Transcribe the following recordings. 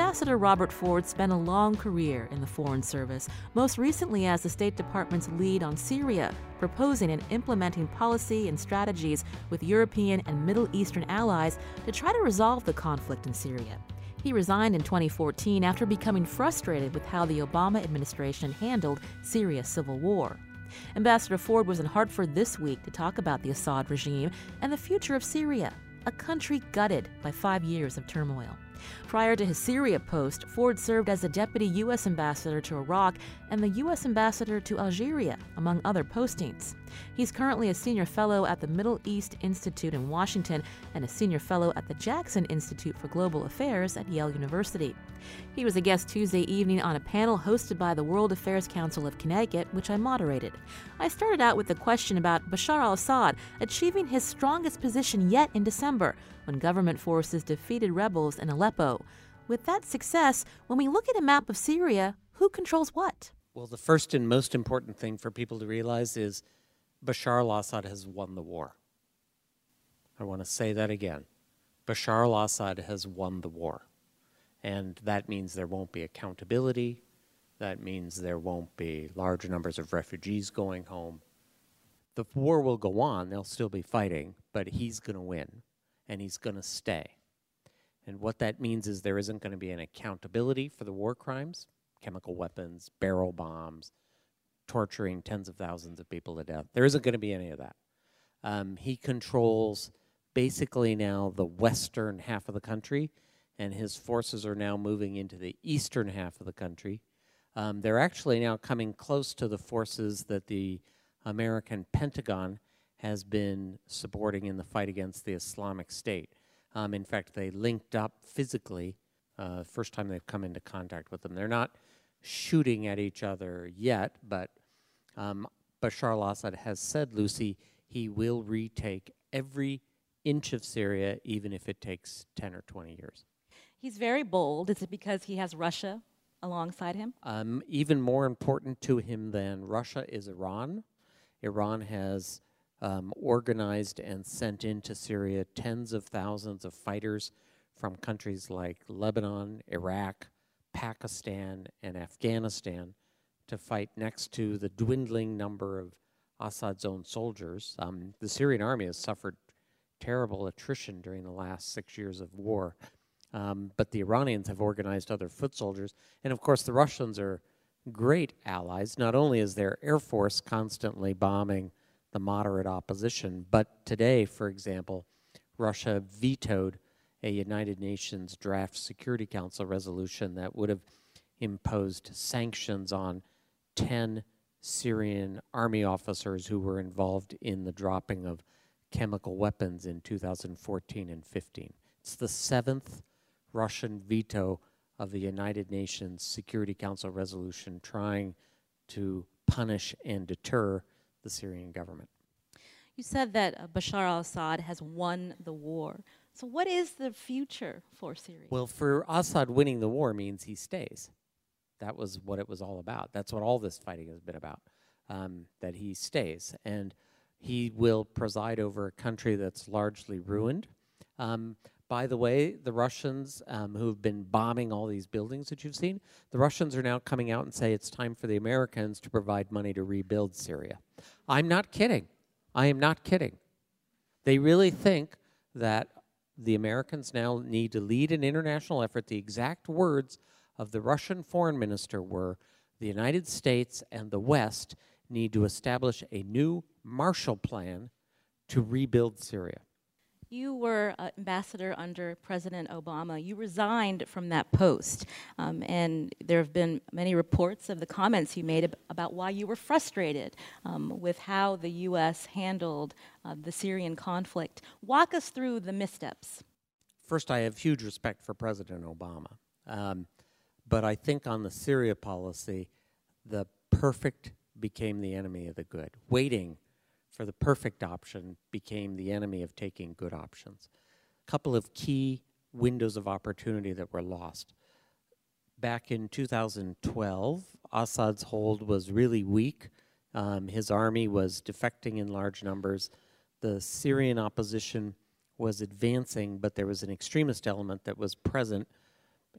Ambassador Robert Ford spent a long career in the Foreign Service, most recently as the State Department's lead on Syria, proposing and implementing policy and strategies with European and Middle Eastern allies to try to resolve the conflict in Syria. He resigned in 2014 after becoming frustrated with how the Obama administration handled Syria's civil war. Ambassador Ford was in Hartford this week to talk about the Assad regime and the future of Syria a country gutted by five years of turmoil. Prior to his Syria post, Ford served as the deputy U.S. ambassador to Iraq and the U.S. ambassador to Algeria, among other postings. He's currently a senior fellow at the Middle East Institute in Washington and a senior fellow at the Jackson Institute for Global Affairs at Yale University. He was a guest Tuesday evening on a panel hosted by the World Affairs Council of Connecticut, which I moderated. I started out with a question about Bashar al Assad achieving his strongest position yet in December when government forces defeated rebels in Aleppo. With that success, when we look at a map of Syria, who controls what? Well, the first and most important thing for people to realize is Bashar al Assad has won the war. I want to say that again. Bashar al Assad has won the war. And that means there won't be accountability. That means there won't be large numbers of refugees going home. The war will go on, they'll still be fighting, but he's going to win and he's going to stay. And what that means is there isn't going to be an accountability for the war crimes chemical weapons, barrel bombs, torturing tens of thousands of people to death. There isn't going to be any of that. Um, he controls basically now the western half of the country, and his forces are now moving into the eastern half of the country. Um, they're actually now coming close to the forces that the American Pentagon has been supporting in the fight against the Islamic State. Um, in fact, they linked up physically. Uh, first time they've come into contact with them. They're not shooting at each other yet, but um, Bashar al Assad has said, Lucy, he will retake every inch of Syria, even if it takes 10 or 20 years. He's very bold. Is it because he has Russia alongside him? Um, even more important to him than Russia is Iran. Iran has um, organized and sent into Syria tens of thousands of fighters from countries like Lebanon, Iraq, Pakistan, and Afghanistan to fight next to the dwindling number of Assad's own soldiers. Um, the Syrian army has suffered terrible attrition during the last six years of war. Um, but the Iranians have organized other foot soldiers. And of course, the Russians are great allies. Not only is their air force constantly bombing the moderate opposition. But today, for example, Russia vetoed a United Nations draft Security Council resolution that would have imposed sanctions on 10 Syrian army officers who were involved in the dropping of chemical weapons in 2014 and 15. It's the seventh Russian veto of the United Nations Security Council resolution trying to punish and deter the Syrian government. You said that uh, Bashar al Assad has won the war. So, what is the future for Syria? Well, for Assad, winning the war means he stays. That was what it was all about. That's what all this fighting has been about. Um, that he stays, and he will preside over a country that's largely ruined. Um, by the way, the Russians um, who've been bombing all these buildings that you've seen, the Russians are now coming out and say it's time for the Americans to provide money to rebuild Syria. I'm not kidding. I am not kidding. They really think that the Americans now need to lead an international effort. The exact words of the Russian foreign minister were the United States and the West need to establish a new Marshall Plan to rebuild Syria. You were ambassador under President Obama. You resigned from that post. Um, and there have been many reports of the comments you made ab- about why you were frustrated um, with how the U.S. handled uh, the Syrian conflict. Walk us through the missteps. First, I have huge respect for President Obama. Um, but I think on the Syria policy, the perfect became the enemy of the good. Waiting for the perfect option became the enemy of taking good options. A couple of key windows of opportunity that were lost. Back in 2012, Assad's hold was really weak. Um, his army was defecting in large numbers. The Syrian opposition was advancing, but there was an extremist element that was present.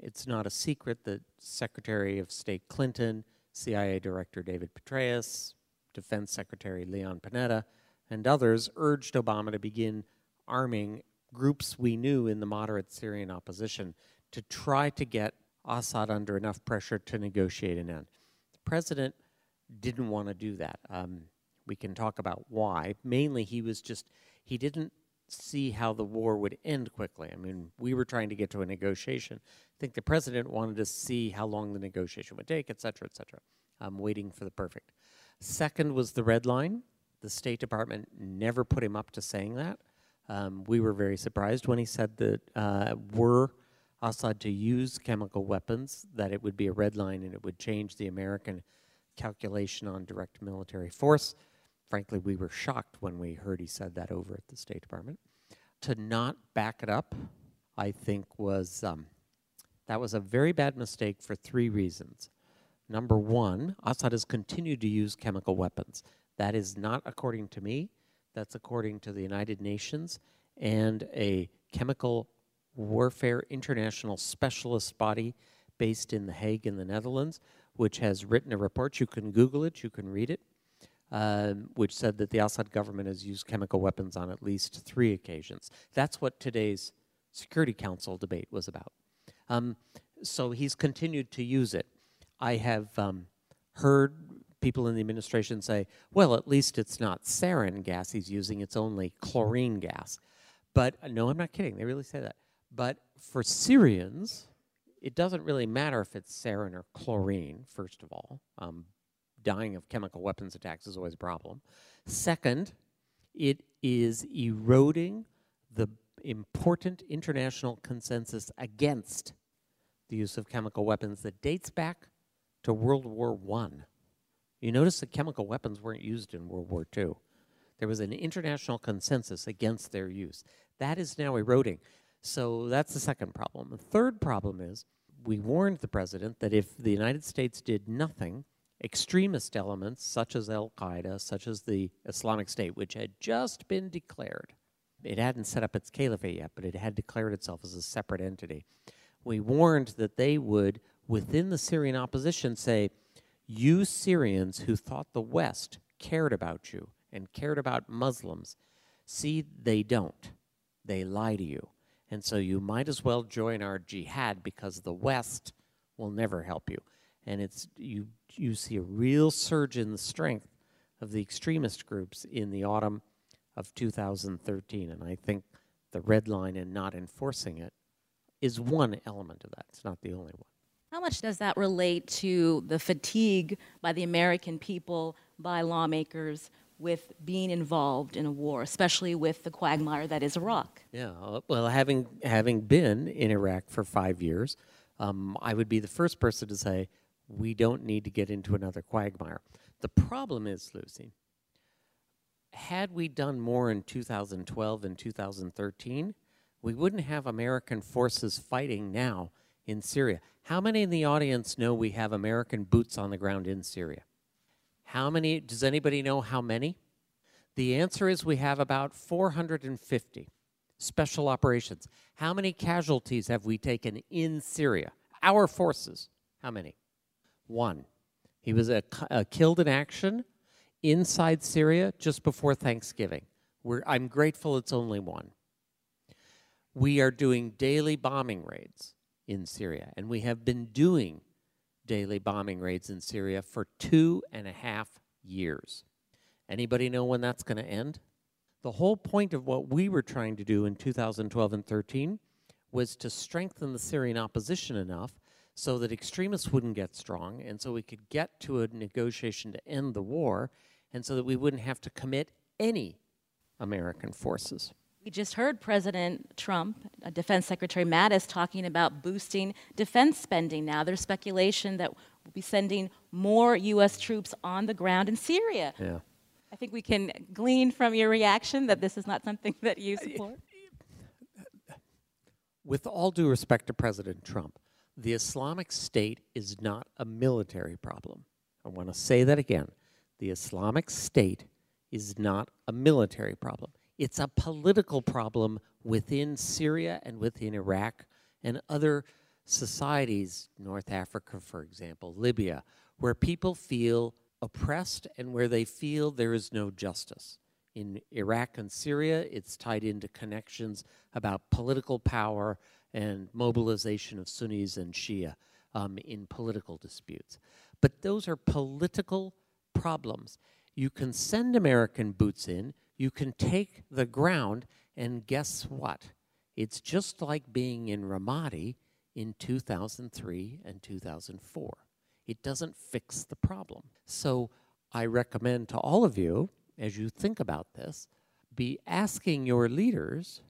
It's not a secret that Secretary of State Clinton, CIA Director David Petraeus, Defense Secretary Leon Panetta, and others urged Obama to begin arming groups we knew in the moderate Syrian opposition to try to get Assad under enough pressure to negotiate an end. The president didn't want to do that. Um, we can talk about why. Mainly, he was just, he didn't see how the war would end quickly. I mean, we were trying to get to a negotiation. I think the president wanted to see how long the negotiation would take, et cetera, et cetera. I'm waiting for the perfect. Second was the red line. The State Department never put him up to saying that. Um, we were very surprised when he said that uh, were Assad to use chemical weapons, that it would be a red line and it would change the American calculation on direct military force. Frankly, we were shocked when we heard he said that over at the State Department. To not back it up, I think, was um, that was a very bad mistake for three reasons. Number one, Assad has continued to use chemical weapons. That is not according to me, that's according to the United Nations and a chemical warfare international specialist body based in The Hague in the Netherlands, which has written a report. You can Google it, you can read it, um, which said that the Assad government has used chemical weapons on at least three occasions. That's what today's Security Council debate was about. Um, so he's continued to use it. I have um, heard people in the administration say, well, at least it's not sarin gas he's using, it's only chlorine gas. But uh, no, I'm not kidding, they really say that. But for Syrians, it doesn't really matter if it's sarin or chlorine, first of all. Um, dying of chemical weapons attacks is always a problem. Second, it is eroding the important international consensus against the use of chemical weapons that dates back to World War I. You notice that chemical weapons weren't used in World War II. There was an international consensus against their use. That is now eroding. So that's the second problem. The third problem is we warned the president that if the United States did nothing, extremist elements such as Al Qaeda, such as the Islamic State, which had just been declared, it hadn't set up its caliphate yet, but it had declared itself as a separate entity. We warned that they would, within the Syrian opposition, say, You Syrians who thought the West cared about you and cared about Muslims, see, they don't. They lie to you. And so you might as well join our jihad because the West will never help you. And it's you you see a real surge in the strength of the extremist groups in the autumn of 2013. And I think the red line and not enforcing it is one element of that. It's not the only one. How much does that relate to the fatigue by the American people, by lawmakers, with being involved in a war, especially with the quagmire that is Iraq. Yeah, uh, well, having having been in Iraq for five years, um, I would be the first person to say we don't need to get into another quagmire. The problem is, Lucy, had we done more in 2012 and 2013, we wouldn't have American forces fighting now in Syria. How many in the audience know we have American boots on the ground in Syria? How many, does anybody know how many? The answer is we have about 450 special operations. How many casualties have we taken in Syria? Our forces. How many? One. He was a, a killed in action inside Syria just before Thanksgiving. We're, I'm grateful it's only one. We are doing daily bombing raids in Syria, and we have been doing daily bombing raids in Syria for two and a half years. Anybody know when that's going to end? The whole point of what we were trying to do in 2012 and 13 was to strengthen the Syrian opposition enough so that extremists wouldn't get strong and so we could get to a negotiation to end the war and so that we wouldn't have to commit any American forces. We just heard President Trump, uh, Defense Secretary Mattis, talking about boosting defense spending now. There's speculation that we'll be sending more U.S. troops on the ground in Syria. Yeah. I think we can glean from your reaction that this is not something that you support. With all due respect to President Trump, the Islamic State is not a military problem. I want to say that again. The Islamic State is not a military problem. It's a political problem within Syria and within Iraq and other societies, North Africa, for example, Libya, where people feel oppressed and where they feel there is no justice. In Iraq and Syria, it's tied into connections about political power and mobilization of Sunnis and Shia um, in political disputes. But those are political problems. You can send American boots in, you can take the ground, and guess what? It's just like being in Ramadi in 2003 and 2004. It doesn't fix the problem. So I recommend to all of you, as you think about this, be asking your leaders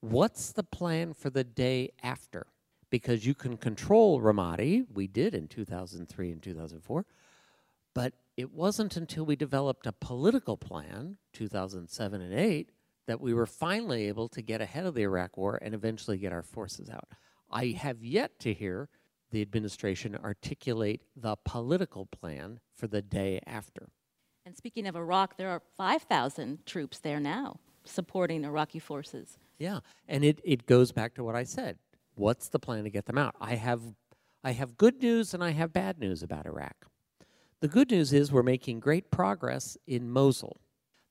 what's the plan for the day after? Because you can control Ramadi, we did in 2003 and 2004, but it wasn't until we developed a political plan, 2007 and 8, that we were finally able to get ahead of the Iraq War and eventually get our forces out. I have yet to hear the administration articulate the political plan for the day after. And speaking of Iraq, there are 5,000 troops there now supporting Iraqi forces. Yeah, and it, it goes back to what I said. What's the plan to get them out? I have, I have good news and I have bad news about Iraq. The good news is we're making great progress in Mosul.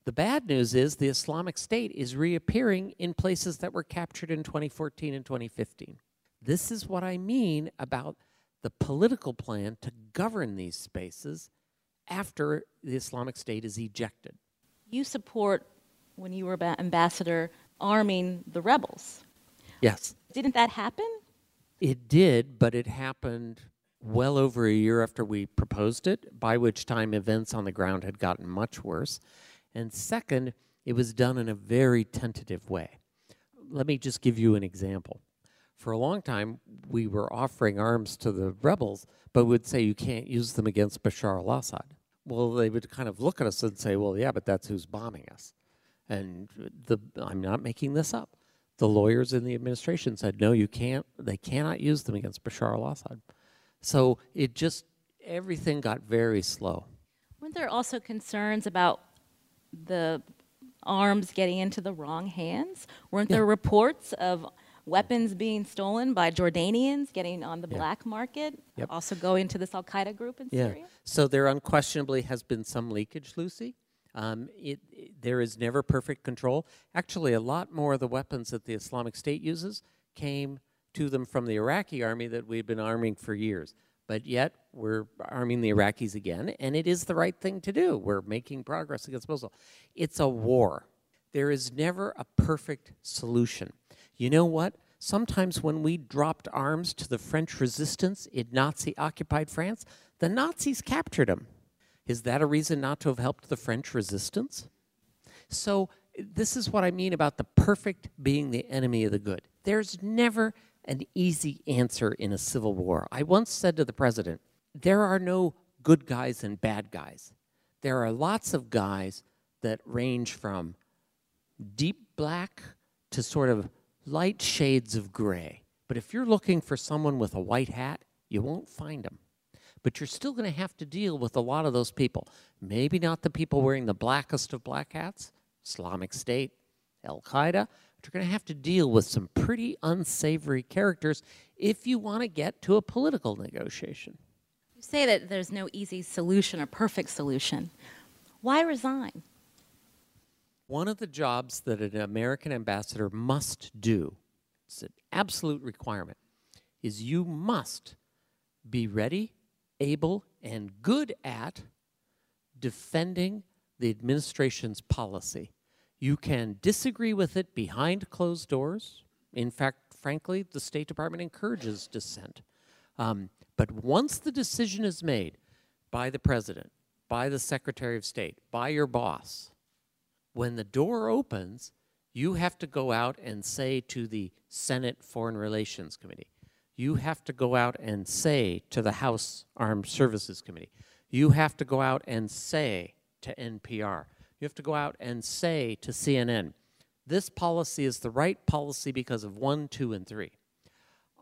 The bad news is the Islamic State is reappearing in places that were captured in 2014 and 2015. This is what I mean about the political plan to govern these spaces after the Islamic State is ejected. You support, when you were ambassador, arming the rebels. Yes. Didn't that happen? It did, but it happened well over a year after we proposed it, by which time events on the ground had gotten much worse. And second, it was done in a very tentative way. Let me just give you an example. For a long time, we were offering arms to the rebels, but would say you can't use them against Bashar al Assad. Well, they would kind of look at us and say, well, yeah, but that's who's bombing us. And the, I'm not making this up. The lawyers in the administration said, no, you can't, they cannot use them against Bashar al Assad. So it just, everything got very slow. Weren't there also concerns about the arms getting into the wrong hands? Weren't yeah. there reports of weapons being stolen by Jordanians getting on the yeah. black market, yep. also going to this Al Qaeda group in yeah. Syria? So there unquestionably has been some leakage, Lucy. Um, it, it, there is never perfect control. Actually, a lot more of the weapons that the Islamic State uses came to them from the Iraqi army that we had been arming for years. But yet, we're arming the Iraqis again, and it is the right thing to do. We're making progress against Mosul. It's a war. There is never a perfect solution. You know what? Sometimes when we dropped arms to the French resistance in Nazi occupied France, the Nazis captured them. Is that a reason not to have helped the French resistance? So, this is what I mean about the perfect being the enemy of the good. There's never an easy answer in a civil war. I once said to the president, there are no good guys and bad guys. There are lots of guys that range from deep black to sort of light shades of gray. But if you're looking for someone with a white hat, you won't find them. But you're still going to have to deal with a lot of those people. Maybe not the people wearing the blackest of black hats, Islamic State, Al Qaeda, but you're going to have to deal with some pretty unsavory characters if you want to get to a political negotiation. You say that there's no easy solution or perfect solution. Why resign? One of the jobs that an American ambassador must do, it's an absolute requirement, is you must be ready, able, and good at defending the administration's policy. You can disagree with it behind closed doors. In fact, frankly, the State Department encourages dissent. Um, but once the decision is made by the president, by the Secretary of State, by your boss, when the door opens, You have to go out and say to the Senate Foreign Relations Committee, you have to go out and say to the House Armed Services Committee, you have to go out and say to NPR, you have to go out and say to CNN, this policy is the right policy because of one, two, and three.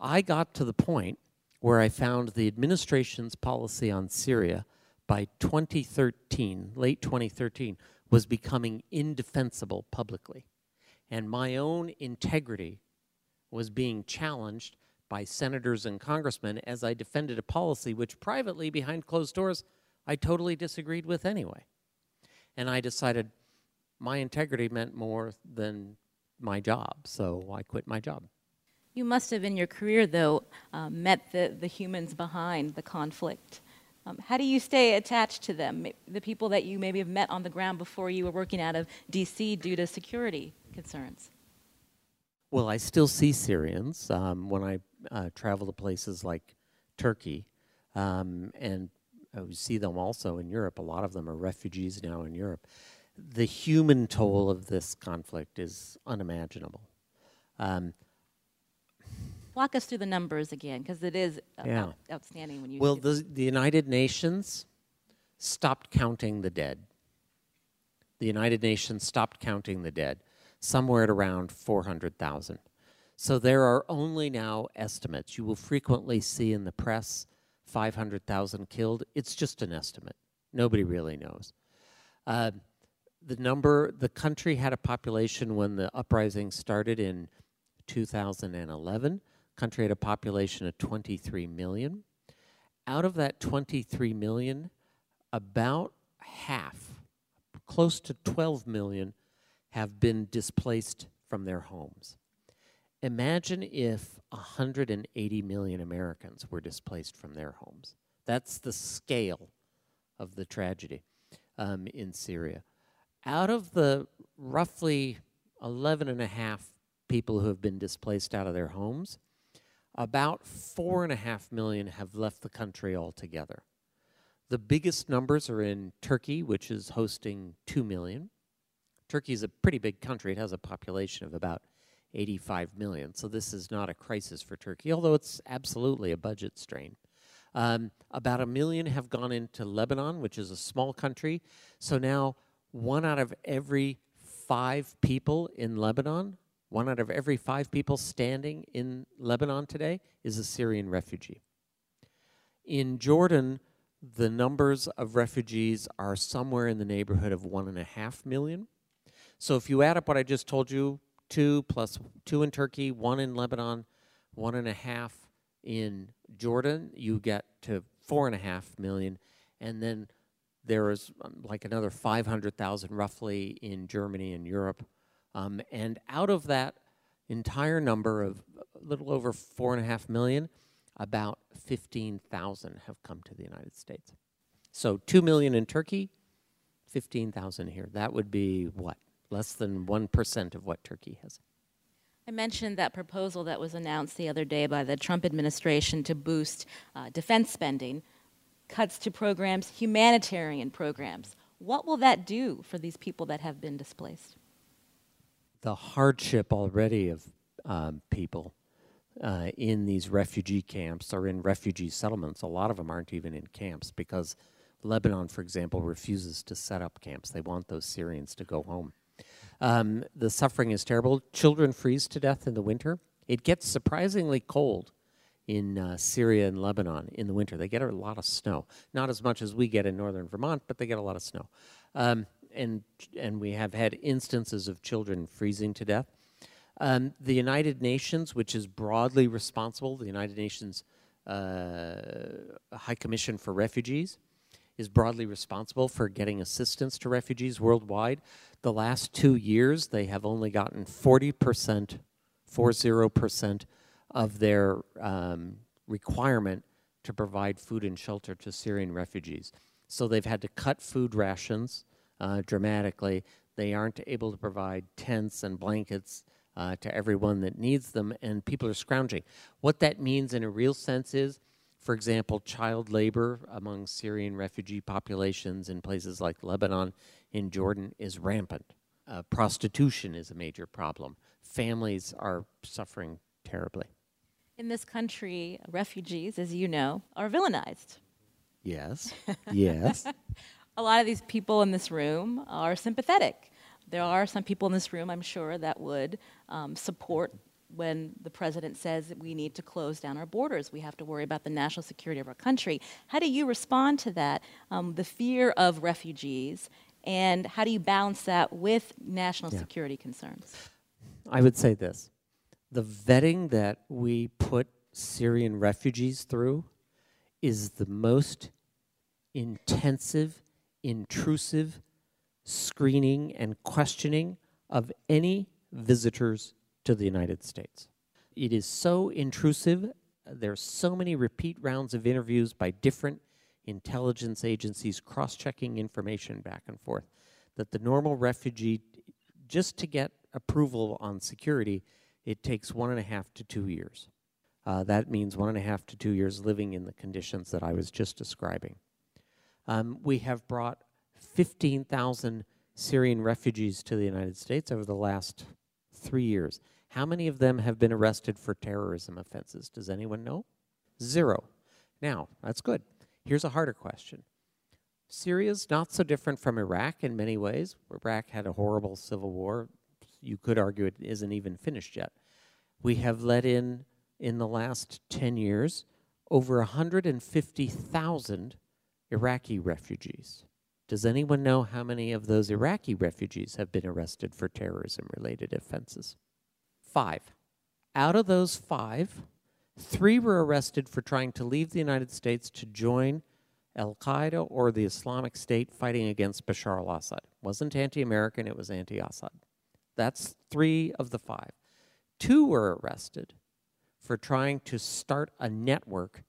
I got to the point where I found the administration's policy on Syria by 2013, late 2013, was becoming indefensible publicly. And my own integrity was being challenged by senators and congressmen as I defended a policy which privately, behind closed doors, I totally disagreed with anyway. And I decided my integrity meant more than my job, so I quit my job. You must have, in your career, though, uh, met the, the humans behind the conflict. Um, how do you stay attached to them, the people that you maybe have met on the ground before you were working out of D.C. due to security concerns? Well, I still see Syrians um, when I uh, travel to places like Turkey, um, and we see them also in Europe. A lot of them are refugees now in Europe. The human toll of this conflict is unimaginable. Um, Walk us through the numbers again, because it is yeah. out, outstanding when you. Well, the, the United Nations stopped counting the dead. The United Nations stopped counting the dead somewhere at around 400,000. So there are only now estimates. You will frequently see in the press 500,000 killed. It's just an estimate. Nobody really knows. Uh, the number, the country had a population when the uprising started in 2011 country had a population of 23 million. Out of that 23 million, about half, close to 12 million, have been displaced from their homes. Imagine if 180 million Americans were displaced from their homes. That's the scale of the tragedy um, in Syria. Out of the roughly 11 and a half people who have been displaced out of their homes, about four and a half million have left the country altogether. The biggest numbers are in Turkey, which is hosting 2 million. Turkey is a pretty big country. It has a population of about 85 million. So this is not a crisis for Turkey, although it's absolutely a budget strain. Um, about a million have gone into Lebanon, which is a small country. So now one out of every five people in Lebanon one out of every five people standing in Lebanon today is a Syrian refugee. In Jordan, the numbers of refugees are somewhere in the neighborhood of one and a half million. So if you add up what I just told you, two plus two in Turkey, one in Lebanon, one and a half in Jordan, you get to four and a half million. And then there is um, like another 500,000 roughly in Germany and Europe. Um, and out of that entire number of a little over four and a half million, about 15,000 have come to the United States. So 2 million in Turkey, 15,000 here. That would be what? Less than 1% of what Turkey has. I mentioned that proposal that was announced the other day by the Trump administration to boost uh, defense spending, cuts to programs, humanitarian programs. What will that do for these people that have been displaced? the hardship already of um, people uh, in these refugee camps or in refugee settlements. A lot of them aren't even in camps because Lebanon, for example, refuses to set up camps. They want those Syrians to go home. Um, the suffering is terrible. Children freeze to death in the winter. It gets surprisingly cold in uh, Syria and Lebanon in the winter. They get a lot of snow. Not as much as we get in northern Vermont, but they get a lot of snow. Um, and and we have had instances of children freezing to death. Um, the United Nations, which is broadly responsible, the United Nations uh, High Commission for Refugees, is broadly responsible for getting assistance to refugees worldwide. The last two years, they have only gotten 40%, 40% of their um, requirement to provide food and shelter to Syrian refugees. So they've had to cut food rations uh, dramatically. They aren't able to provide tents and blankets uh, to everyone that needs them, and people are scrounging. What that means in a real sense is, for example, child labor among Syrian refugee populations in places like Lebanon, in Jordan, is rampant. Uh, prostitution is a major problem. Families are suffering terribly. In this country, refugees, as you know, are villainized. Yes. Yes. A lot of these people in this room are sympathetic. There are some people in this room, I'm sure, that would um, support when the president says that we need to close down our borders. We have to worry about the national security of our country. How do you respond to that, um, the fear of refugees, and how do you balance that with national Yeah. security concerns? I would say this the vetting that we put Syrian refugees through is the most intensive, intrusive screening and questioning of any visitors to the United States. It is so intrusive. There's so many repeat rounds of interviews by different intelligence agencies cross checking information back and forth that the normal refugee, just to get approval on security, it takes one and a half to two years. Uh, that means one and a half to two years living in the conditions that I was just describing. Um, we have brought 15,000 Syrian refugees to the United States over the last three years. How many of them have been arrested for terrorism offenses? Does anyone know? Zero. Now, that's good. Here's a harder question. Syria's not so different from Iraq in many ways. Iraq had a horrible civil war. You could argue it isn't even finished yet. We have let in, in the last 10 years, over 150,000 Iraqi refugees. Does anyone know how many of those Iraqi refugees have been arrested for terrorism related offenses? Five. Out of those five, three were arrested for trying to leave the United States to join Al Qaeda or the Islamic State fighting against Bashar al Assad. wasn't anti American, it was anti Assad. That's three of the five. Two were arrested for trying to start a network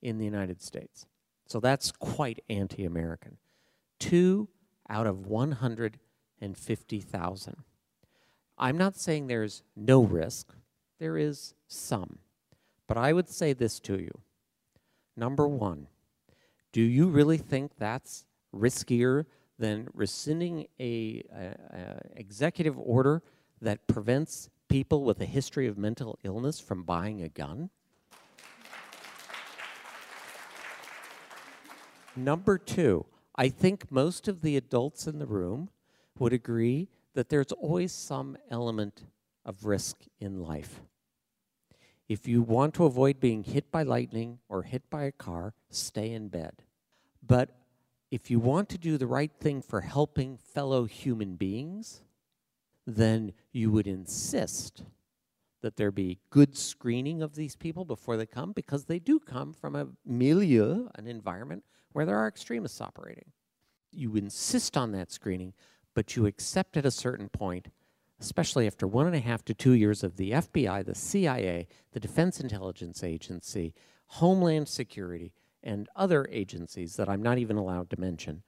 in the United States. So that's quite anti American. Two out of 150,000. I'm not saying there's no risk, there is some. But I would say this to you. Number one, do you really think that's riskier than rescinding a, a- a executive order that prevents people with a history of mental illness from buying a gun? Number two, I think most of the adults in the room would agree that there's always some element of risk in life. If you want to avoid being hit by lightning or hit by a car, stay in bed. But if you want to do the right thing for helping fellow human beings, then you would insist that there be good screening of these people before they come because they do come from a milieu, an environment where there are extremists operating. You insist on that screening, but you accept at a certain point, especially after one and a half to two years of the FBI, the CIA, the Defense Intelligence Agency, Homeland Security, and other agencies that I'm not even allowed to mention,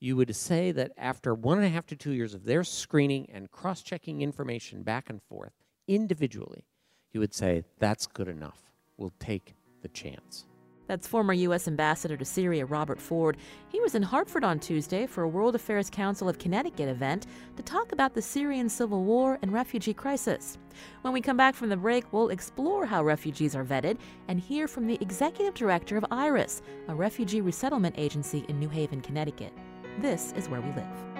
you would say that after one and a half to two years of their screening and cross checking information back and forth individually, you would say, that's good enough. We'll take the chance. That's former U.S. Ambassador to Syria Robert Ford. He was in Hartford on Tuesday for a World Affairs Council of Connecticut event to talk about the Syrian civil war and refugee crisis. When we come back from the break, we'll explore how refugees are vetted and hear from the executive director of IRIS, a refugee resettlement agency in New Haven, Connecticut. This is where we live.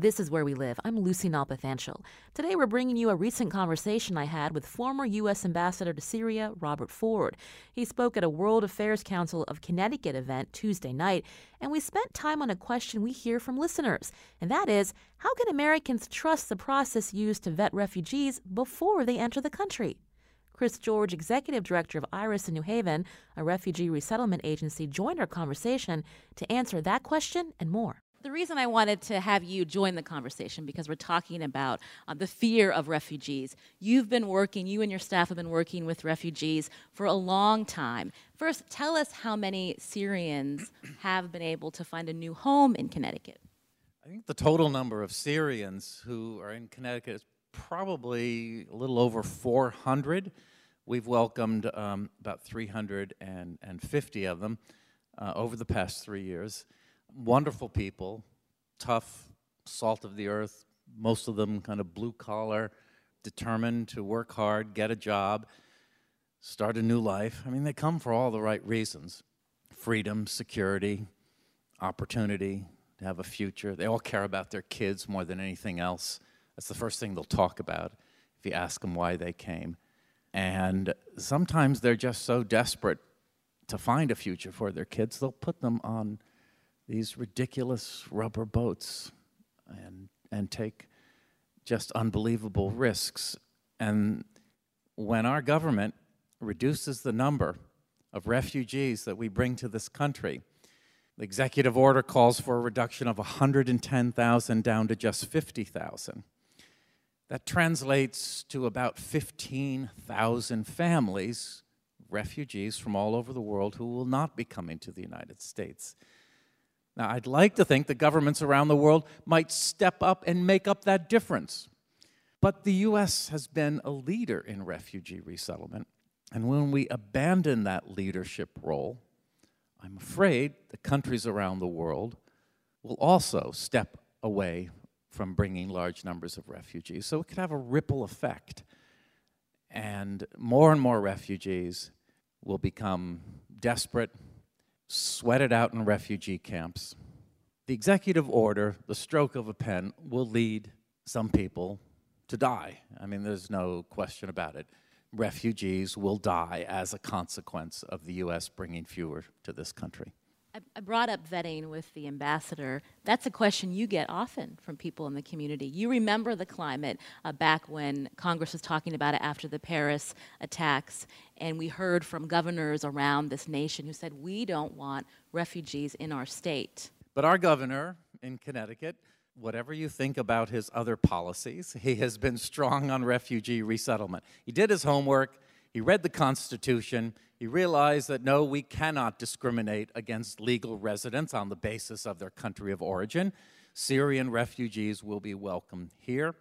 This is Where We Live. I'm Lucy Nalpathanchil. Today we're bringing you a recent conversation I had with former U.S. Ambassador to Syria, Robert Ford. He spoke at a World Affairs Council of Connecticut event Tuesday night, and we spent time on a question we hear from listeners, and that is how can Americans trust the process used to vet refugees before they enter the country? Chris George, Executive Director of IRIS in New Haven, a refugee resettlement agency, joined our conversation to answer that question and more. The reason I wanted to have you join the conversation because we're talking about uh, the fear of refugees. You've been working, you and your staff have been working with refugees for a long time. First, tell us how many Syrians have been able to find a new home in Connecticut. I think the total number of Syrians who are in Connecticut is probably a little over 400. We've welcomed um, about 350 of them uh, over the past three years. Wonderful people, tough, salt of the earth, most of them kind of blue collar, determined to work hard, get a job, start a new life. I mean, they come for all the right reasons freedom, security, opportunity, to have a future. They all care about their kids more than anything else. That's the first thing they'll talk about if you ask them why they came. And sometimes they're just so desperate to find a future for their kids, they'll put them on these ridiculous rubber boats and, and take just unbelievable risks. And when our government reduces the number of refugees that we bring to this country, the executive order calls for a reduction of 110,000 down to just 50,000. That translates to about 15,000 families, refugees from all over the world, who will not be coming to the United States. Now, I'd like to think that governments around the world might step up and make up that difference. But the U.S. has been a leader in refugee resettlement. And when we abandon that leadership role, I'm afraid the countries around the world will also step away from bringing large numbers of refugees. So it could have a ripple effect. And more and more refugees will become desperate, sweated out in refugee camps. The executive order, the stroke of a pen, will lead some people to die. I mean, there's no question about it. Refugees will die as a consequence of the U.S. bringing fewer to this country. I brought up vetting with the ambassador. That's a question you get often from people in the community. You remember the climate uh, back when Congress was talking about it after the Paris attacks, and we heard from governors around this nation who said, We don't want refugees in our state. But our governor in Connecticut, whatever you think about his other policies, he has been strong on refugee resettlement. He did his homework, he read the Constitution, he realized that no, we cannot discriminate against legal residents on the basis of their country of origin. Syrian refugees will be welcome here.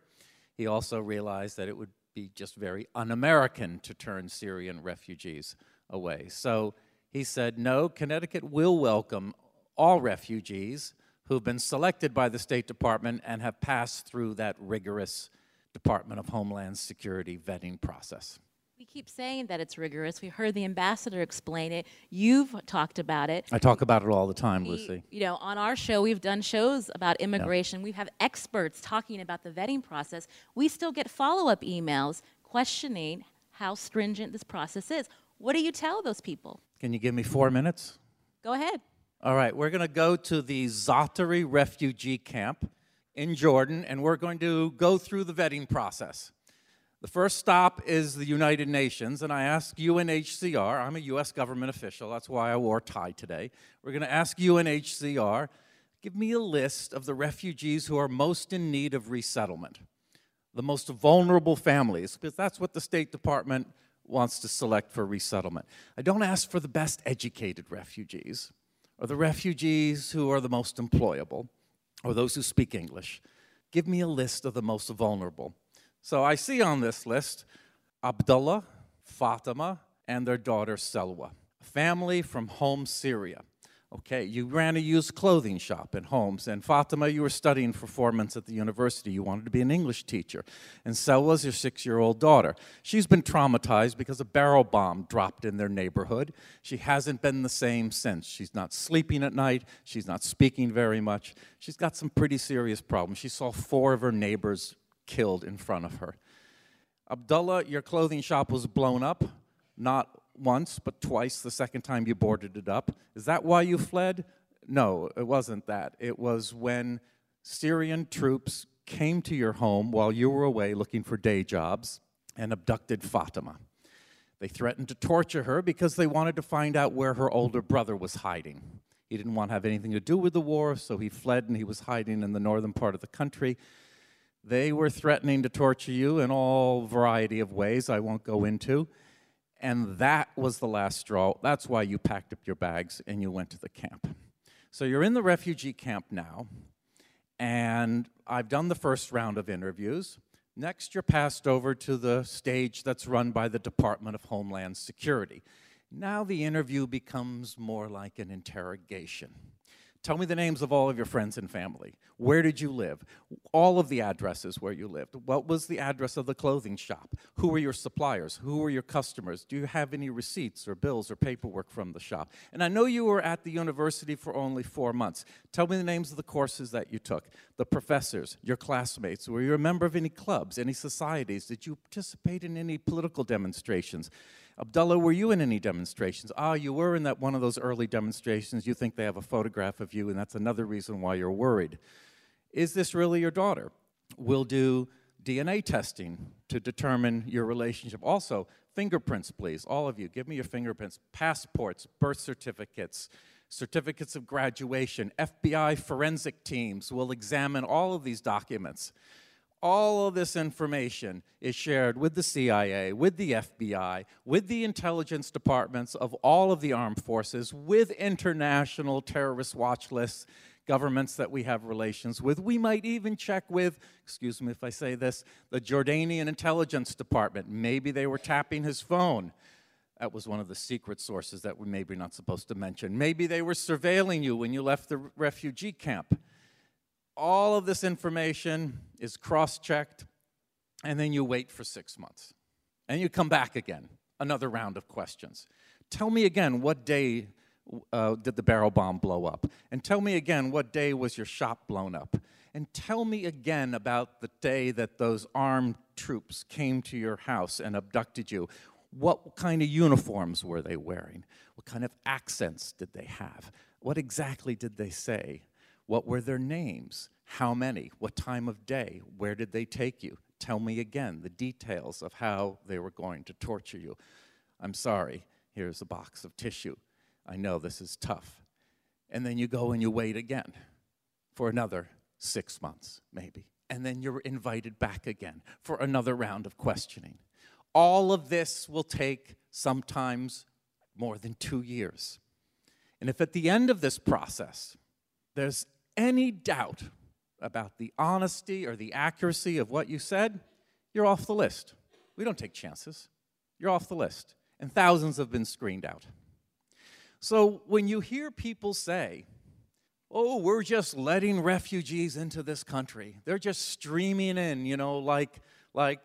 He also realized that it would be just very un American to turn Syrian refugees away. So he said, no, Connecticut will welcome all refugees who've been selected by the State Department and have passed through that rigorous Department of Homeland Security vetting process. We keep saying that it's rigorous. We heard the ambassador explain it. You've talked about it. I talk about it all the time, we, Lucy. You know, on our show, we've done shows about immigration. We have experts talking about the vetting process. We still get follow up emails questioning how stringent this process is. What do you tell those people? Can you give me four minutes? Go ahead. All right, we're going to go to the Zaatari refugee camp in Jordan, and we're going to go through the vetting process. The first stop is the United Nations, and I ask UNHCR, I'm a US government official, that's why I wore tie today. We're going to ask UNHCR, give me a list of the refugees who are most in need of resettlement, the most vulnerable families, because that's what the State Department wants to select for resettlement. I don't ask for the best educated refugees, or the refugees who are the most employable, or those who speak English. Give me a list of the most vulnerable. So I see on this list Abdullah, Fatima, and their daughter Selwa, family from Homs, Syria. Okay, you ran a used clothing shop in Homs, and Fatima, you were studying for four months at the university. You wanted to be an English teacher. And Selwa's your six year old daughter. She's been traumatized because a barrel bomb dropped in their neighborhood. She hasn't been the same since. She's not sleeping at night, she's not speaking very much. She's got some pretty serious problems. She saw four of her neighbors killed in front of her. Abdullah, your clothing shop was blown up, not once, but twice the second time you boarded it up. Is that why you fled? No, it wasn't that. It was when Syrian troops came to your home while you were away looking for day jobs and abducted Fatima. They threatened to torture her because they wanted to find out where her older brother was hiding. He didn't want to have anything to do with the war, so he fled and he was hiding in the northern part of the country. They were threatening to torture you in all variety of ways I won't go into. And that was the last straw. That's why you packed up your bags and you went to the camp. So you're in the refugee camp now, and I've done the first round of interviews. Next, you're passed over to the stage that's run by the Department of Homeland Security. Now the interview becomes more like an interrogation. Tell me the names of all of your friends and family. Where did you live? All of the addresses where you lived. What was the address of the clothing shop? Who were your suppliers? Who were your customers? Do you have any receipts or bills or paperwork from the shop? And I know you were at the university for only four months. Tell me the names of the courses that you took, the professors, your classmates. Were you a member of any clubs, any societies? Did you participate in any political demonstrations? Abdullah, were you in any demonstrations? Ah, you were in that one of those early demonstrations. You think they have a photograph of you, and that's another reason why you're worried. Is this really your daughter? We'll do DNA testing to determine your relationship. Also, fingerprints, please. All of you, give me your fingerprints, passports, birth certificates, certificates of graduation. FBI forensic teams will examine all of these documents all of this information is shared with the CIA, with the FBI, with the intelligence departments of all of the armed forces, with international terrorist watch lists, governments that we have relations with. We might even check with, excuse me if I say this, the Jordanian intelligence department. Maybe they were tapping his phone. That was one of the secret sources that we maybe not supposed to mention. Maybe they were surveilling you when you left the refugee camp all of this information is cross checked, and then you wait for six months. And you come back again, another round of questions. Tell me again what day uh, did the barrel bomb blow up? And tell me again what day was your shop blown up? And tell me again about the day that those armed troops came to your house and abducted you. What kind of uniforms were they wearing? What kind of accents did they have? What exactly did they say? What were their names? How many? What time of day? Where did they take you? Tell me again the details of how they were going to torture you. I'm sorry, here's a box of tissue. I know this is tough. And then you go and you wait again for another six months, maybe. And then you're invited back again for another round of questioning. All of this will take sometimes more than two years. And if at the end of this process there's any doubt about the honesty or the accuracy of what you said, you're off the list. We don't take chances. You're off the list. And thousands have been screened out. So when you hear people say, oh, we're just letting refugees into this country, they're just streaming in, you know, like, like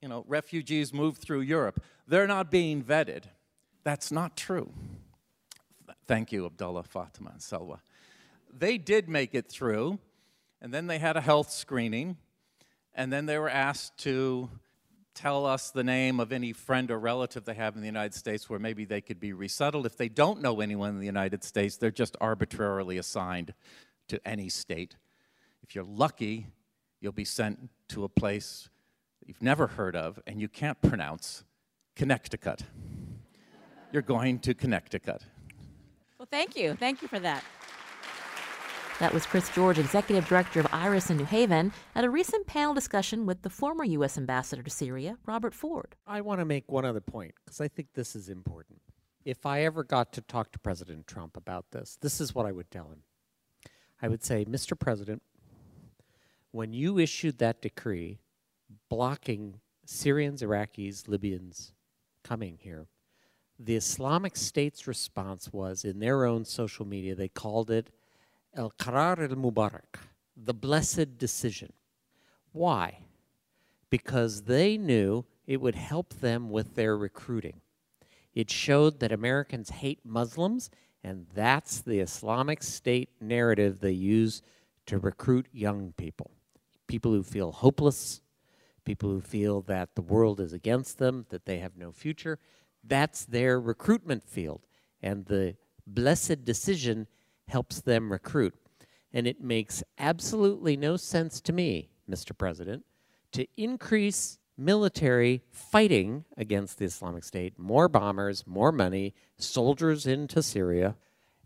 you know, refugees move through Europe, they're not being vetted. That's not true. Thank you, Abdullah, Fatima, and Selwa they did make it through, and then they had a health screening, and then they were asked to tell us the name of any friend or relative they have in the United States where maybe they could be resettled. If they don't know anyone in the United States, they're just arbitrarily assigned to any state. If you're lucky, you'll be sent to a place you've never heard of and you can't pronounce Connecticut. you're going to Connecticut. Well, thank you. Thank you for that. That was Chris George, Executive Director of IRIS in New Haven, at a recent panel discussion with the former U.S. Ambassador to Syria, Robert Ford. I want to make one other point because I think this is important. If I ever got to talk to President Trump about this, this is what I would tell him. I would say, Mr. President, when you issued that decree blocking Syrians, Iraqis, Libyans coming here, the Islamic State's response was in their own social media, they called it The blessed decision. Why? Because they knew it would help them with their recruiting. It showed that Americans hate Muslims, and that's the Islamic State narrative they use to recruit young people. People who feel hopeless, people who feel that the world is against them, that they have no future. That's their recruitment field. And the blessed decision helps them recruit. And it makes absolutely no sense to me, Mr. President, to increase military fighting against the Islamic State, more bombers, more money, soldiers into Syria.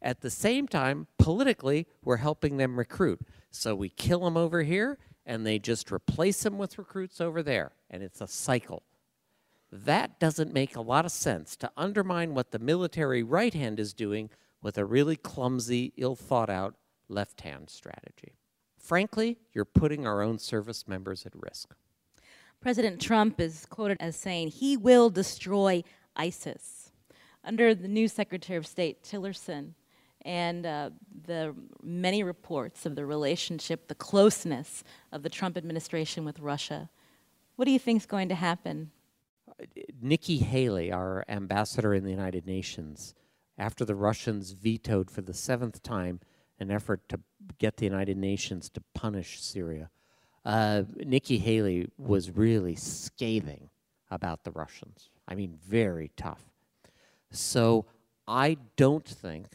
At the same time, politically, we're helping them recruit. So we kill them over here, and they just replace them with recruits over there. And it's a cycle. That doesn't make a lot of sense to undermine what the military right hand is doing with a really clumsy, ill thought out left hand strategy. Frankly, you're putting our own service members at risk. President Trump is quoted as saying he will destroy ISIS. Under the new Secretary of State, Tillerson, and uh, the many reports of the relationship, the closeness of the Trump administration with Russia, what do you think is going to happen? Nikki Haley, our ambassador in the United Nations, after the Russians vetoed for the seventh time an effort to get the United Nations to punish Syria, uh, Nikki Haley was really scathing about the Russians. I mean, very tough. So I don't think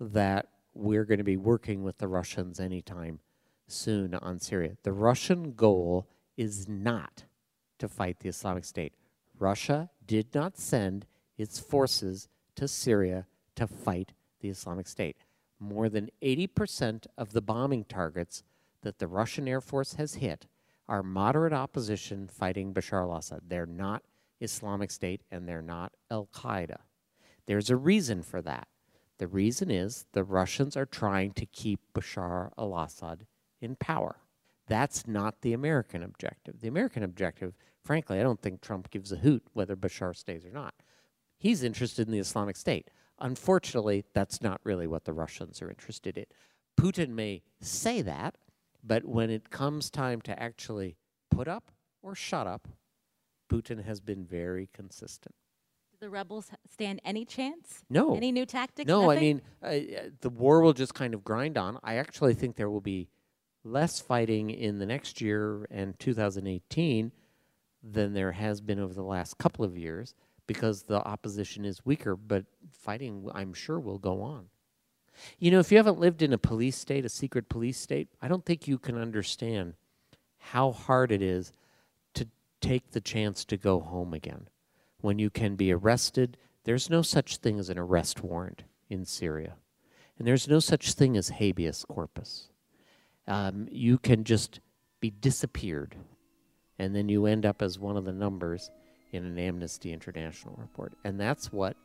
that we're going to be working with the Russians anytime soon on Syria. The Russian goal is not to fight the Islamic State. Russia did not send its forces to Syria to fight the Islamic State. More than 80% of the bombing targets that the Russian Air Force has hit are moderate opposition fighting Bashar al Assad. They're not Islamic State and they're not Al Qaeda. There's a reason for that. The reason is the Russians are trying to keep Bashar al Assad in power. That's not the American objective. The American objective, frankly, I don't think Trump gives a hoot whether Bashar stays or not. He's interested in the Islamic State. Unfortunately, that's not really what the Russians are interested in. Putin may say that, but when it comes time to actually put up or shut up, Putin has been very consistent. Do the rebels stand any chance? No. Any new tactics? No, I mean, uh, the war will just kind of grind on. I actually think there will be less fighting in the next year and 2018 than there has been over the last couple of years because the opposition is weaker, but fighting, I'm sure, will go on. You know, if you haven't lived in a police state, a secret police state, I don't think you can understand how hard it is to take the chance to go home again. When you can be arrested, there's no such thing as an arrest warrant in Syria. And there's no such thing as habeas corpus. Um, you can just be disappeared, and then you end up as one of the numbers in an Amnesty International report. And that's what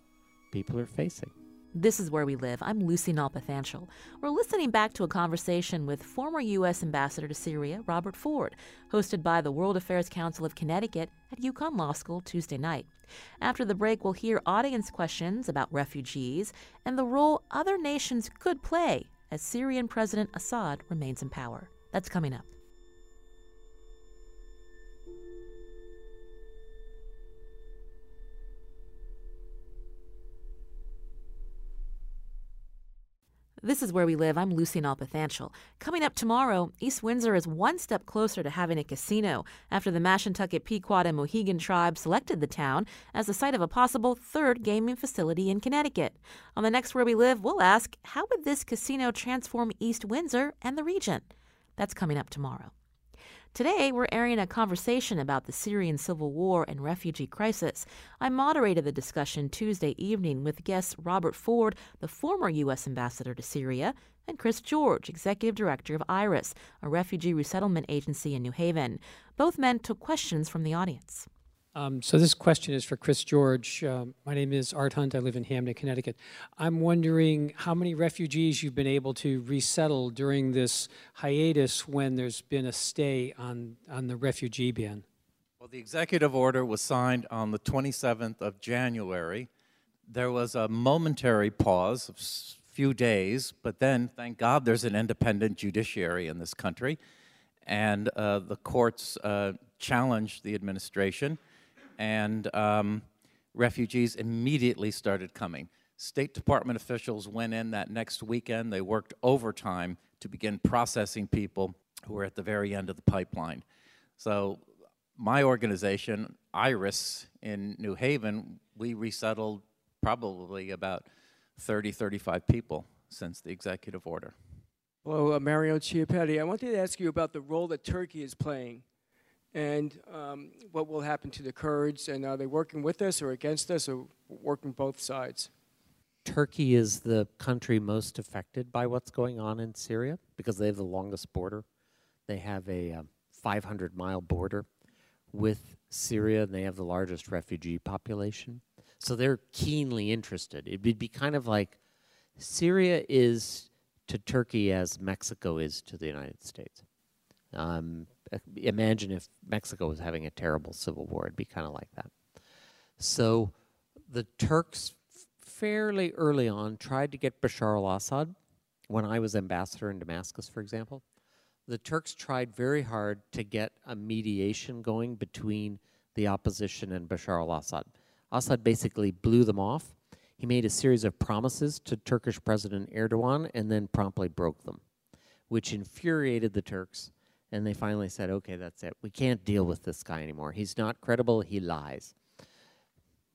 people are facing. This is Where We Live. I'm Lucy Nalpathanchil. We're listening back to a conversation with former U.S. Ambassador to Syria, Robert Ford, hosted by the World Affairs Council of Connecticut at UConn Law School Tuesday night. After the break, we'll hear audience questions about refugees and the role other nations could play as Syrian President Assad remains in power. That's coming up. This is where we live. I'm Lucy Nalpathanchil. Coming up tomorrow, East Windsor is one step closer to having a casino after the Mashantucket, Pequot, and Mohegan tribes selected the town as the site of a possible third gaming facility in Connecticut. On the next Where We Live, we'll ask how would this casino transform East Windsor and the region? That's coming up tomorrow. Today, we're airing a conversation about the Syrian civil war and refugee crisis. I moderated the discussion Tuesday evening with guests Robert Ford, the former U.S. ambassador to Syria, and Chris George, executive director of IRIS, a refugee resettlement agency in New Haven. Both men took questions from the audience. Um, so this question is for Chris George. Um, my name is Art Hunt. I live in Hamden, Connecticut. I'm wondering how many refugees you've been able to resettle during this hiatus when there's been a stay on, on the refugee ban. Well, the executive order was signed on the 27th of January. There was a momentary pause of a few days, but then, thank God, there's an independent judiciary in this country, and uh, the courts uh, challenged the administration and um, refugees immediately started coming. State Department officials went in that next weekend. They worked overtime to begin processing people who were at the very end of the pipeline. So, my organization, IRIS in New Haven, we resettled probably about 30, 35 people since the executive order. Hello, uh, Mario Chiapetti. I wanted to ask you about the role that Turkey is playing and um, what will happen to the Kurds, and are they working with us or against us, or working both sides? Turkey is the country most affected by what's going on in Syria because they have the longest border. They have a um, 500 mile border with Syria, and they have the largest refugee population. So they're keenly interested. It would be kind of like Syria is to Turkey as Mexico is to the United States. Um, imagine if Mexico was having a terrible civil war. It'd be kind of like that. So the Turks fairly early on tried to get Bashar al Assad. When I was ambassador in Damascus, for example, the Turks tried very hard to get a mediation going between the opposition and Bashar al Assad. Assad basically blew them off. He made a series of promises to Turkish President Erdogan and then promptly broke them, which infuriated the Turks. And they finally said, okay, that's it. We can't deal with this guy anymore. He's not credible, he lies.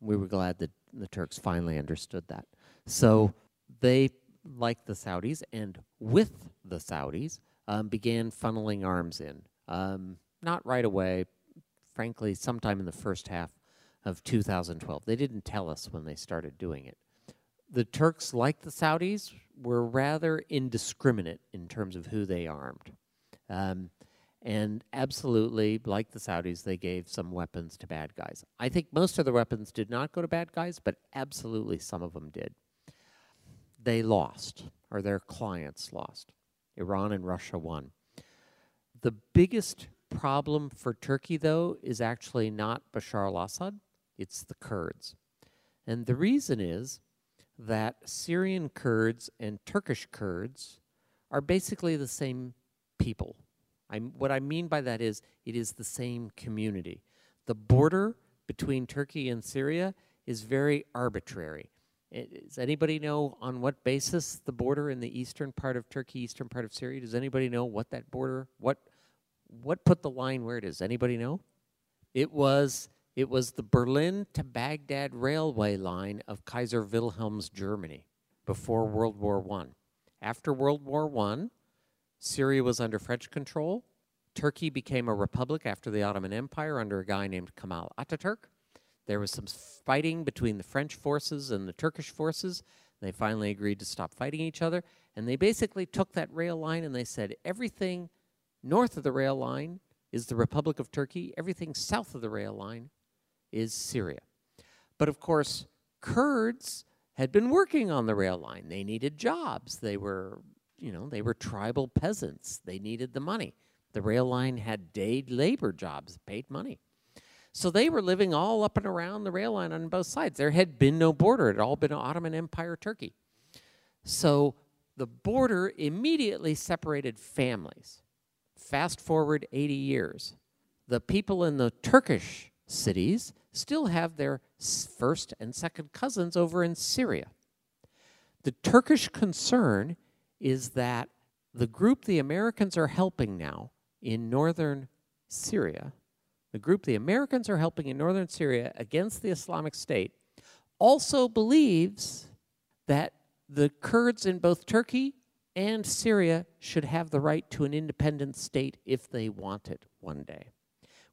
We were glad that the Turks finally understood that. So they, like the Saudis, and with the Saudis, um, began funneling arms in. Um, not right away, frankly, sometime in the first half of 2012. They didn't tell us when they started doing it. The Turks, like the Saudis, were rather indiscriminate in terms of who they armed. Um, and absolutely, like the Saudis, they gave some weapons to bad guys. I think most of the weapons did not go to bad guys, but absolutely some of them did. They lost, or their clients lost. Iran and Russia won. The biggest problem for Turkey, though, is actually not Bashar al Assad, it's the Kurds. And the reason is that Syrian Kurds and Turkish Kurds are basically the same people. I'm, what I mean by that is it is the same community. The border between Turkey and Syria is very arbitrary. Does anybody know on what basis the border in the eastern part of Turkey, eastern part of Syria? Does anybody know what that border, what, what put the line where it is? Anybody know? It was, it was the Berlin to Baghdad railway line of Kaiser Wilhelm's Germany before World War I. After World War I, Syria was under French control. Turkey became a republic after the Ottoman Empire under a guy named Kemal Ataturk. There was some fighting between the French forces and the Turkish forces. They finally agreed to stop fighting each other. And they basically took that rail line and they said everything north of the rail line is the Republic of Turkey, everything south of the rail line is Syria. But of course, Kurds had been working on the rail line. They needed jobs. They were, you know, they were tribal peasants. They needed the money. The rail line had day labor jobs, paid money. So they were living all up and around the rail line on both sides. There had been no border, it had all been Ottoman Empire Turkey. So the border immediately separated families. Fast forward 80 years. The people in the Turkish cities still have their first and second cousins over in Syria. The Turkish concern is that the group the Americans are helping now in northern Syria the group the Americans are helping in northern Syria against the Islamic State, also believes that the Kurds in both Turkey and Syria should have the right to an independent state if they want it one day.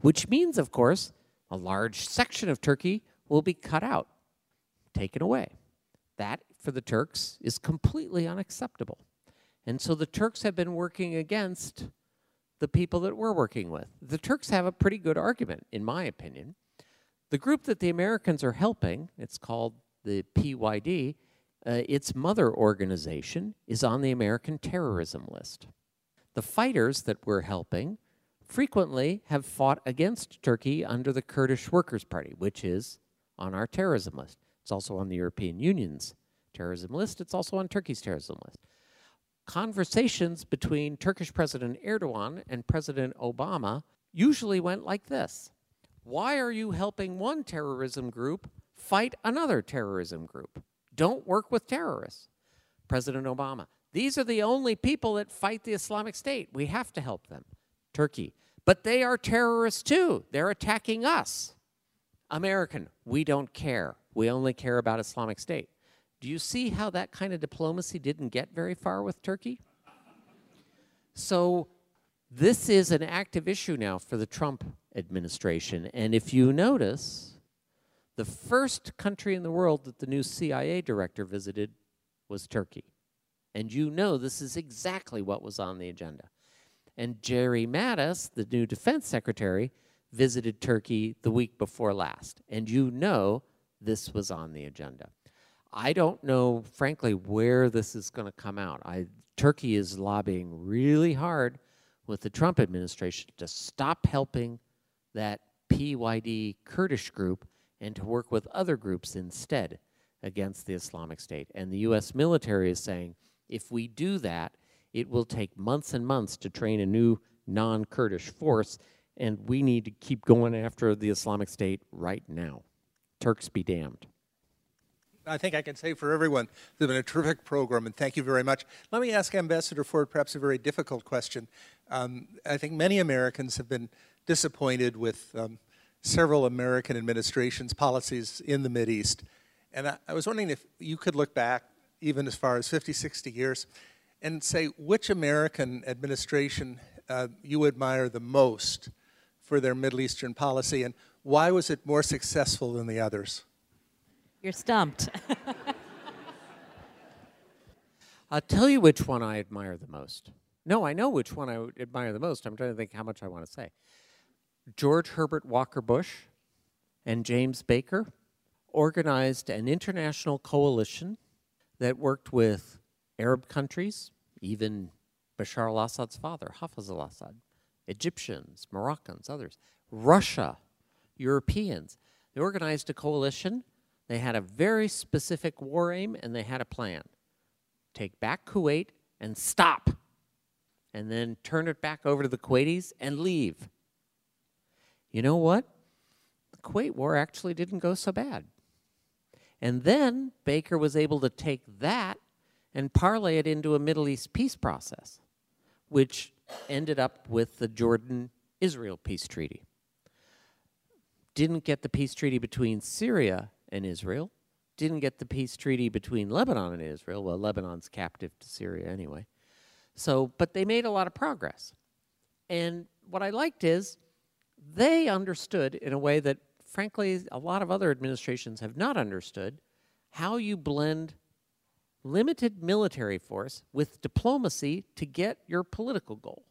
Which means, of course, a large section of Turkey will be cut out, taken away. That, for the Turks, is completely unacceptable. And so the Turks have been working against the people that we're working with. The Turks have a pretty good argument, in my opinion. The group that the Americans are helping, it's called the PYD, uh, its mother organization is on the American terrorism list. The fighters that we're helping frequently have fought against Turkey under the Kurdish Workers' Party, which is on our terrorism list. It's also on the European Union's terrorism list. It's also on Turkey's terrorism list conversations between Turkish President Erdogan and President Obama usually went like this Why are you helping one terrorism group fight another terrorism group? Don't work with terrorists. President Obama, these are the only people that fight the Islamic State. We have to help them. Turkey, but they are terrorists too. They're attacking us. American, we don't care. We only care about Islamic State. Do you see how that kind of diplomacy didn't get very far with Turkey? So, this is an active issue now for the Trump administration. And if you notice, the first country in the world that the new CIA director visited was Turkey. And you know this is exactly what was on the agenda. And Jerry Mattis, the new defense secretary, visited Turkey the week before last. And you know this was on the agenda. I don't know, frankly, where this is going to come out. I, Turkey is lobbying really hard with the Trump administration to stop helping that PYD Kurdish group and to work with other groups instead against the Islamic State. And the US military is saying if we do that, it will take months and months to train a new non Kurdish force, and we need to keep going after the Islamic State right now. Turks be damned. I think I can say for everyone, it's been a terrific program, and thank you very much. Let me ask Ambassador Ford perhaps a very difficult question. Um, I think many Americans have been disappointed with um, several American administrations' policies in the East, And I, I was wondering if you could look back even as far as 50, 60 years and say which American administration uh, you admire the most for their Middle Eastern policy and why was it more successful than the others? You're stumped. I'll tell you which one I admire the most. No, I know which one I admire the most. I'm trying to think how much I want to say. George Herbert Walker Bush and James Baker organized an international coalition that worked with Arab countries, even Bashar al Assad's father, Hafez al Assad, Egyptians, Moroccans, others, Russia, Europeans. They organized a coalition. They had a very specific war aim and they had a plan take back Kuwait and stop, and then turn it back over to the Kuwaitis and leave. You know what? The Kuwait War actually didn't go so bad. And then Baker was able to take that and parlay it into a Middle East peace process, which ended up with the Jordan Israel peace treaty. Didn't get the peace treaty between Syria and Israel, didn't get the peace treaty between Lebanon and Israel. Well, Lebanon's captive to Syria anyway. So, but they made a lot of progress. And what I liked is they understood in a way that, frankly, a lot of other administrations have not understood how you blend limited military force with diplomacy to get your political goal.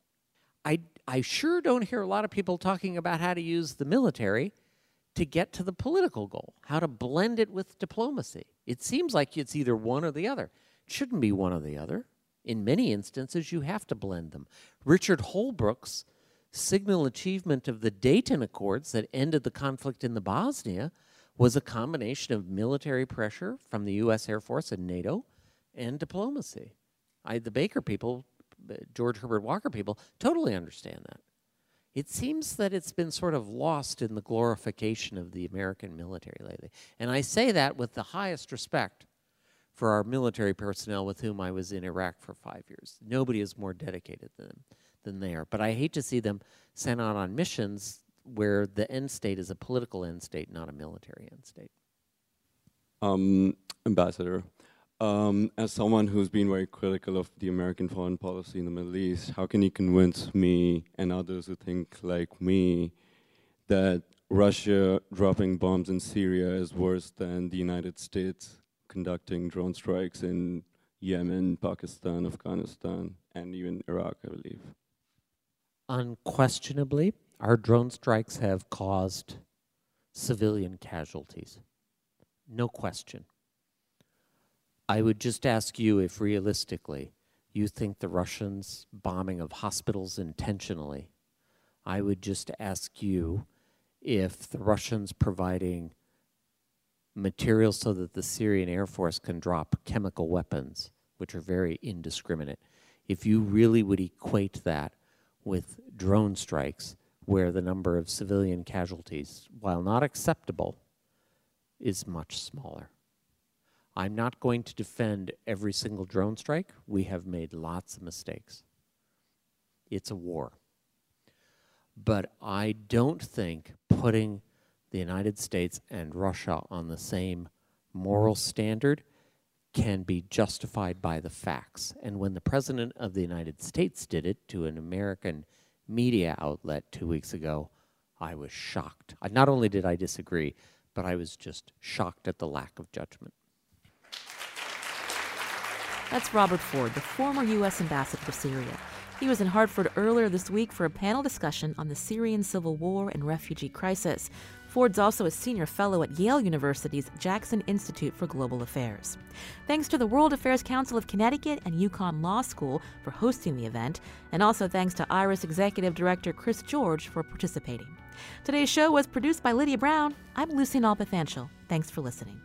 I, I sure don't hear a lot of people talking about how to use the military to get to the political goal, how to blend it with diplomacy. It seems like it's either one or the other. It shouldn't be one or the other. In many instances, you have to blend them. Richard Holbrooke's signal achievement of the Dayton Accords that ended the conflict in the Bosnia was a combination of military pressure from the U.S. Air Force and NATO and diplomacy. I, the Baker people, uh, George Herbert Walker people, totally understand that. It seems that it's been sort of lost in the glorification of the American military lately. And I say that with the highest respect for our military personnel with whom I was in Iraq for five years. Nobody is more dedicated than than they are. But I hate to see them sent out on missions where the end state is a political end state, not a military end state. Um, Ambassador, um, as someone who's been very critical of the American foreign policy in the Middle East, how can you convince me and others who think like me that Russia dropping bombs in Syria is worse than the United States conducting drone strikes in Yemen, Pakistan, Afghanistan, and even Iraq, I believe? Unquestionably, our drone strikes have caused civilian casualties. No question. I would just ask you if realistically you think the Russians' bombing of hospitals intentionally, I would just ask you if the Russians providing material so that the Syrian Air Force can drop chemical weapons, which are very indiscriminate, if you really would equate that with drone strikes where the number of civilian casualties, while not acceptable, is much smaller. I'm not going to defend every single drone strike. We have made lots of mistakes. It's a war. But I don't think putting the United States and Russia on the same moral standard can be justified by the facts. And when the President of the United States did it to an American media outlet two weeks ago, I was shocked. Not only did I disagree, but I was just shocked at the lack of judgment. That's Robert Ford, the former U.S. ambassador to Syria. He was in Hartford earlier this week for a panel discussion on the Syrian civil war and refugee crisis. Ford's also a senior fellow at Yale University's Jackson Institute for Global Affairs. Thanks to the World Affairs Council of Connecticut and UConn Law School for hosting the event, and also thanks to IRIS Executive Director Chris George for participating. Today's show was produced by Lydia Brown. I'm Lucy Nalpathanchil. Thanks for listening.